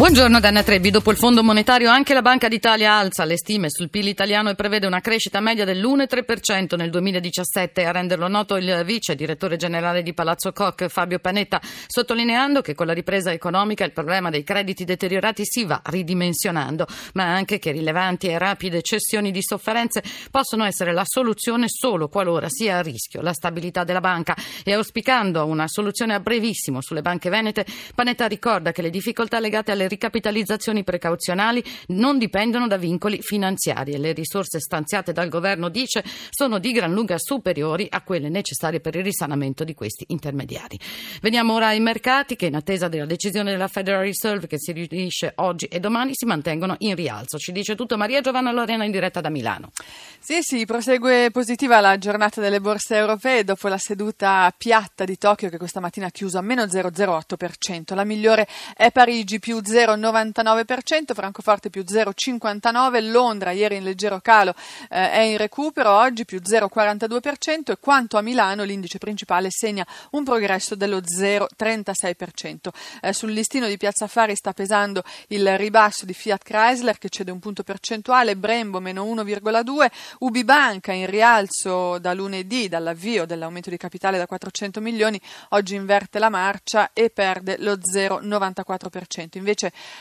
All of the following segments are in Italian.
Buongiorno Danna Trebbi. Dopo il Fondo Monetario anche la Banca d'Italia alza le stime sul PIL italiano e prevede una crescita media dell'1,3% nel 2017. A renderlo noto il vice direttore generale di Palazzo Koch, Fabio Panetta, sottolineando che con la ripresa economica il problema dei crediti deteriorati si va ridimensionando, ma anche che rilevanti e rapide cessioni di sofferenze possono essere la soluzione solo qualora sia a rischio la stabilità della banca. E auspicando una soluzione a brevissimo sulle banche venete, Panetta ricorda che le difficoltà legate alle ricapitalizzazioni precauzionali non dipendono da vincoli finanziari e le risorse stanziate dal governo, dice, sono di gran lunga superiori a quelle necessarie per il risanamento di questi intermediari. Veniamo ora ai mercati che in attesa della decisione della Federal Reserve che si riunisce oggi e domani si mantengono in rialzo. Ci dice tutto Maria Giovanna Lorena in diretta da Milano. Sì, sì, prosegue positiva la giornata delle borse europee dopo la seduta piatta di Tokyo che questa mattina ha chiuso a meno 0,08%. La migliore è Parigi più 0,09%. 0,99%, Francoforte più 0,59%, Londra ieri in leggero calo eh, è in recupero, oggi più 0,42% e quanto a Milano l'indice principale segna un progresso dello 0,36%. Eh, sul listino di Piazza Affari sta pesando il ribasso di Fiat Chrysler che cede un punto percentuale, Brembo meno 1,2%, Ubi Banca in rialzo da lunedì, dall'avvio dell'aumento di capitale da 400 milioni, oggi inverte la marcia e perde lo 0,94%. Invece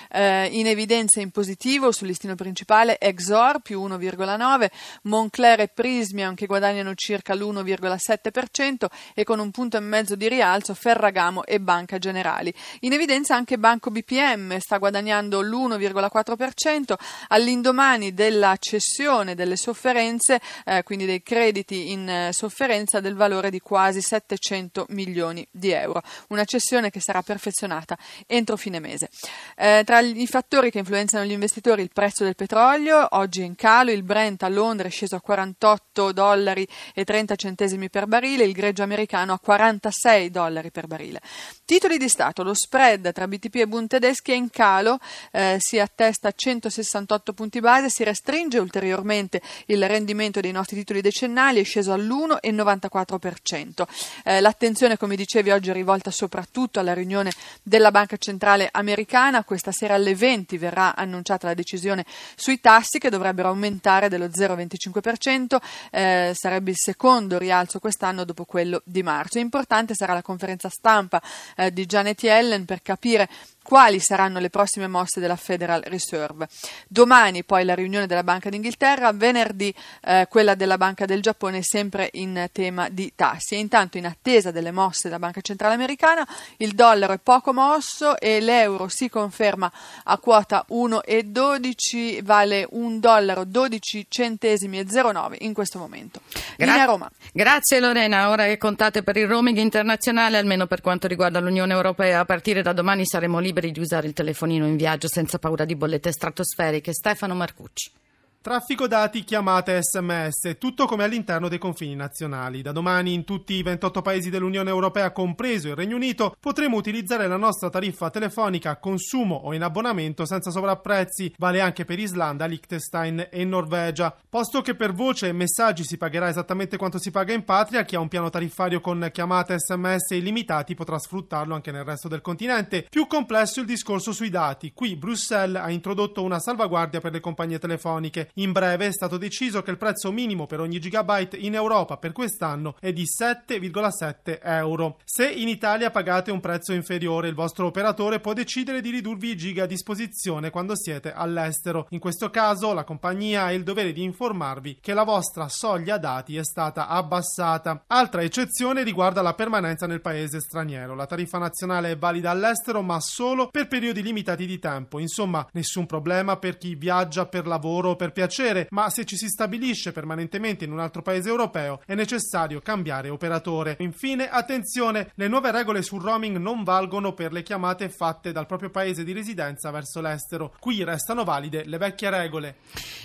eh, in evidenza in positivo sul listino principale Exor più 1,9, Moncler e Prismian che guadagnano circa l'1,7% e con un punto e mezzo di rialzo Ferragamo e Banca Generali. In evidenza anche Banco BPM sta guadagnando l'1,4% all'indomani della cessione delle sofferenze, eh, quindi dei crediti in eh, sofferenza del valore di quasi 700 milioni di euro. Una cessione che sarà perfezionata entro fine mese. Eh, tra i fattori che influenzano gli investitori il prezzo del petrolio, oggi è in calo, il Brent a Londra è sceso a 48 dollari e 30 centesimi per barile, il greggio americano a 46 dollari per barile. Titoli di Stato, lo spread tra BTP e Bund tedeschi è in calo, eh, si attesta a 168 punti base, si restringe ulteriormente il rendimento dei nostri titoli decennali, è sceso all'1,94%. Eh, l'attenzione, come dicevi, oggi è rivolta soprattutto alla riunione della Banca Centrale Americana, questa sera alle 20 verrà annunciata la decisione sui tassi che dovrebbero aumentare dello 0,25%, eh, sarebbe il secondo rialzo quest'anno dopo quello di marzo. Importante sarà la conferenza stampa eh, di Janet Yellen per capire quali saranno le prossime mosse della Federal Reserve. Domani poi la riunione della Banca d'Inghilterra, venerdì eh, quella della Banca del Giappone sempre in tema di tassi. E intanto in attesa delle mosse della Banca Centrale Americana il dollaro è poco mosso e l'euro si conferma a quota 1,12 vale 1 dollaro 12 centesimi e 09 in questo momento. Gra- Roma. Grazie Lorena, ora che contate per il roaming internazionale almeno per quanto riguarda l'Unione Europea a partire da domani saremo liberi liberi di usare il telefonino in viaggio senza paura di bollette stratosferiche. Stefano Marcucci. Traffico dati, chiamate sms, tutto come all'interno dei confini nazionali. Da domani in tutti i 28 paesi dell'Unione Europea, compreso il Regno Unito, potremo utilizzare la nostra tariffa telefonica a consumo o in abbonamento senza sovrapprezzi. Vale anche per Islanda, Liechtenstein e Norvegia. Posto che per voce e messaggi si pagherà esattamente quanto si paga in patria, chi ha un piano tariffario con chiamate sms illimitati potrà sfruttarlo anche nel resto del continente. Più complesso il discorso sui dati. Qui Bruxelles ha introdotto una salvaguardia per le compagnie telefoniche. In breve è stato deciso che il prezzo minimo per ogni gigabyte in Europa per quest'anno è di 7,7 euro. Se in Italia pagate un prezzo inferiore, il vostro operatore può decidere di ridurvi i giga a disposizione quando siete all'estero. In questo caso la compagnia ha il dovere di informarvi che la vostra soglia dati è stata abbassata. Altra eccezione riguarda la permanenza nel paese straniero. La tariffa nazionale è valida all'estero ma solo per periodi limitati di tempo. Insomma, nessun problema per chi viaggia per lavoro o per piacere, ma se ci si stabilisce permanentemente in un altro paese europeo è necessario cambiare operatore. Infine, attenzione, le nuove regole sul roaming non valgono per le chiamate fatte dal proprio paese di residenza verso l'estero. Qui restano valide le vecchie regole.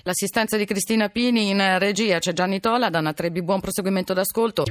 L'assistenza di Cristina Pini in regia c'è Gianni Tola, Dana Trebbi, buon proseguimento d'ascolto.